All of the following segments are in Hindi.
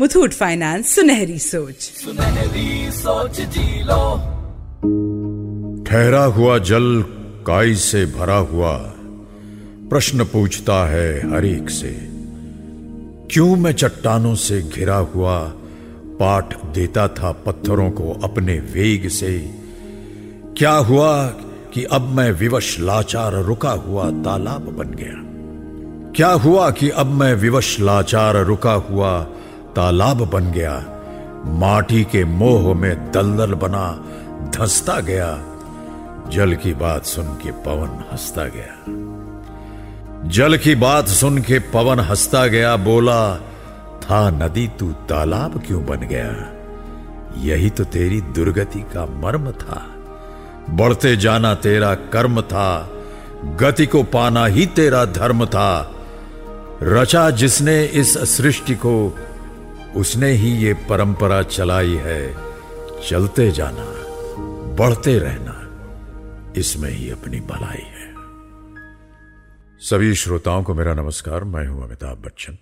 मुथूट फाइनेंस सुनहरी सोच। सुनहरी सोच जी लो। ठहरा हुआ जल काई से भरा हुआ प्रश्न पूछता है हर एक से क्यों मैं चट्टानों से घिरा हुआ पाठ देता था पत्थरों को अपने वेग से क्या हुआ कि अब मैं विवश लाचार रुका हुआ तालाब बन गया? क्या हुआ कि अब मैं विवश लाचार रुका हुआ तालाब बन गया। माटी के मोह में दलदल बना, धंसता गया। जल की बात सुन के पवन हंसता गया। जल की बात सुन के पवन हंसता गया, बोला, था नदी तू तालाब क्यों बन गया? यही तो तेरी दुर्गति का मर्म था। बढ़ते जाना तेरा कर्म था, गति को पाना ही तेरा धर्म था। रचा जिसने इस सृष्टि को उसने ही ये परंपरा चलाई है, चलते जाना, बढ़ते रहना, इसमें ही अपनी भलाई है। सभी श्रोताओं को मेरा नमस्कार, मैं हूँ अमिताभ बच्चन,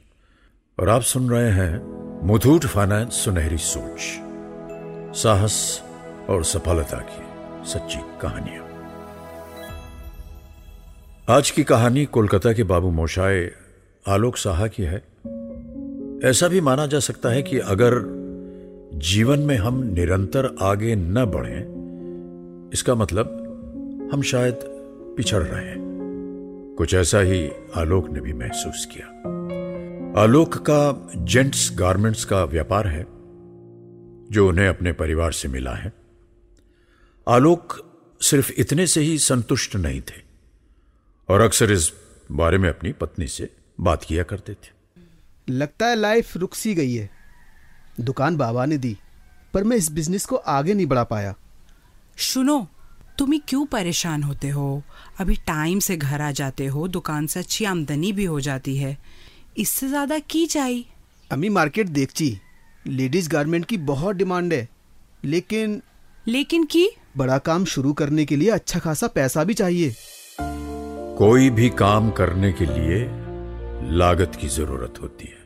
और आप सुन रहे हैं मुथूट फाइनेंस सुनहरी सोच, साहस और सफलता की सच्ची कहानियाँ। आज की कहानी कोलकाता के बाबू मोशाए आलोक साहा की है। ऐसा भी माना जा सकता है कि अगर जीवन में हम निरंतर आगे न बढ़ें, इसका मतलब हम शायद पिछड़ रहे हैं। कुछ ऐसा ही आलोक ने भी महसूस किया। आलोक का जेंट्स गारमेंट्स का व्यापार है, जो उन्हें अपने परिवार से मिला है। आलोक सिर्फ़ इतने से ही संतुष्ट नहीं थे और अक्सर इस बारे में अपनी पत्नी से बात किया करते थे। लगता है लाइफ रुक सी गई है। दुकान बाबा ने दी पर मैं इस बिज़नेस को आगे नहीं बढ़ा पाया। सुनो तुम ही क्यों परेशान होते हो? अभी टाइम से घर आ जाते हो दुकान से अच्छी आमदनी भी हो जाती है। इससे ज़्यादा की चाहिए? अम्मी मार्केट देखची लेडीज़ गारमेंट की बहुत डिमांड है लेकिन लेकिन की? बड़ा काम शुरू करने के लिए अच्छा खासा पैसा भी चाहिए। कोई भी काम करने के लिए लागत की ज़रूरत होती है।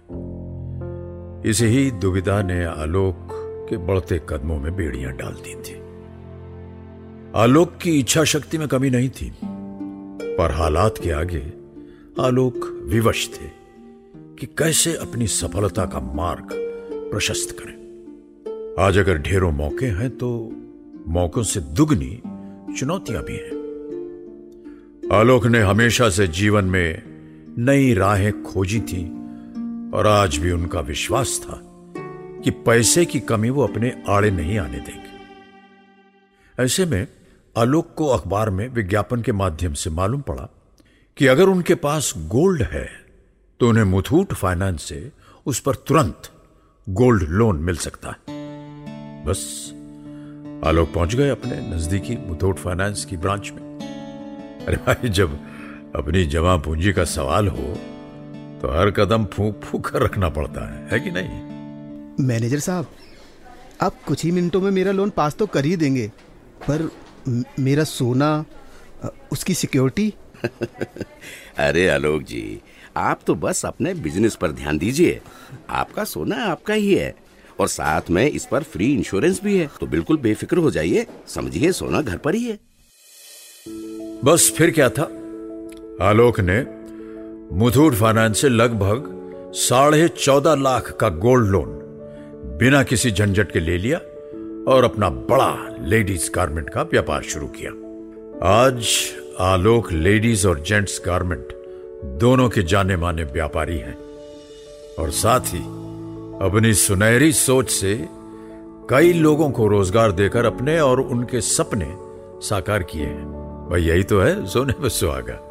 इसे ही दुविधा ने आलोक के बढ़ते कदमों में बेड़ियाँ डाल दी थी। आलोक की इच्छा शक्ति में कमी नहीं थी, पर हालात के आगे आलोक विवश थे कि कैसे अपनी सफलता का मार्ग प्रशस्त करें। आज अगर ढेरों मौके हैं तो मौकों से दुगनी चुनौतियाँ भी हैं। आलोक ने हमेशा से जीवन में नई राहें खोजी थी और आज भी उनका विश्वास था कि पैसे की कमी वो अपने आड़े नहीं आने देंगे। ऐसे में आलोक को अखबार में विज्ञापन के माध्यम से मालूम पड़ा कि अगर उनके पास गोल्ड है तो उन्हें मुथूट फाइनेंस से उस पर तुरंत गोल्ड लोन मिल सकता है। बस, आलोक पहुँच गए अपने नजदीकी मुथूट फाइनेंस की ब्रांच में। अरे भाई, जब अपनी जमा पूंजी का सवाल हो तो हर कदम फूक फूक कर रखना पड़ता है है कि नहीं? मैनेजर साहब आप कुछ ही मिनटों में मेरा लोन पास तो कर ही देंगे पर मेरा सोना उसकी सिक्योरिटी? अरे आलोक जी आप तो बस अपने बिज़नेस पर ध्यान दीजिए। आपका सोना आपका ही है और साथ में इस पर फ्री इंश्योरेंस भी है। तो बिल्कुल बेफिक्र हो जाइए समझिए सोना घर पर ही है। बस फिर क्या था? आलोक ने मुथूट फाइनेंस से लगभग साढ़े चौदह लाख का गोल्ड लोन, बिना किसी झंझट के ले लिया और अपना बड़ा लेडीज़ गारमेंट का व्यापार शुरू किया। आज आलोक लेडीज़ और जेंट्स गारमेंट दोनों के जाने माने व्यापारी हैं और साथ ही अपनी सुनहरी सोच से कई लोगों को रोज़गार देकर अपने और उनके सपने साकार किए हैं। भाई, यही तो है, सोने पर सुहागा।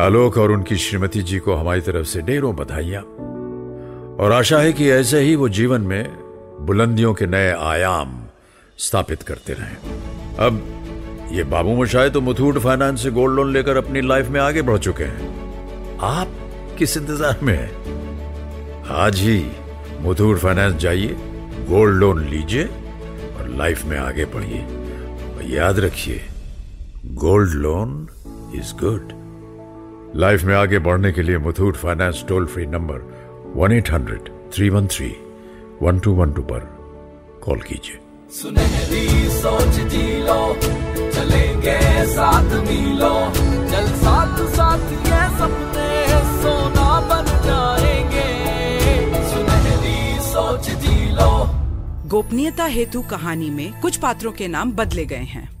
आलोक और उनकी श्रीमती जी को हमारी तरफ़ से ढेरों बधाइयाँ। और आशा है कि ऐसे ही वो जीवन में बुलंदियों के नए आयाम स्थापित करते रहें। अब ये बाबू मशाए तो मुथूट फाइनेंस से गोल्ड लोन लेकर अपनी लाइफ में आगे बढ़ चुके हैं। आप किस इंतज़ार में हैं? आज ही मुथूट फाइनेंस जाइए, गोल्ड लोन लीजिए और लाइफ में आगे बढ़िए। और याद रखिए, gold loan is good life में आगे बढ़ने के लिए Muthoot finance toll free number one eight hundred three one three one two one two पर कॉल कीजिए। सुनहरी सोच जी लो चलेंगे साथ मिलो। चल साथ साथ ये सपने सोना बन जाएँगे। सुनहरी सोच जी लो। गोपनीयता हेतु कहानी में कुछ पात्रों के नाम बदले गए हैं।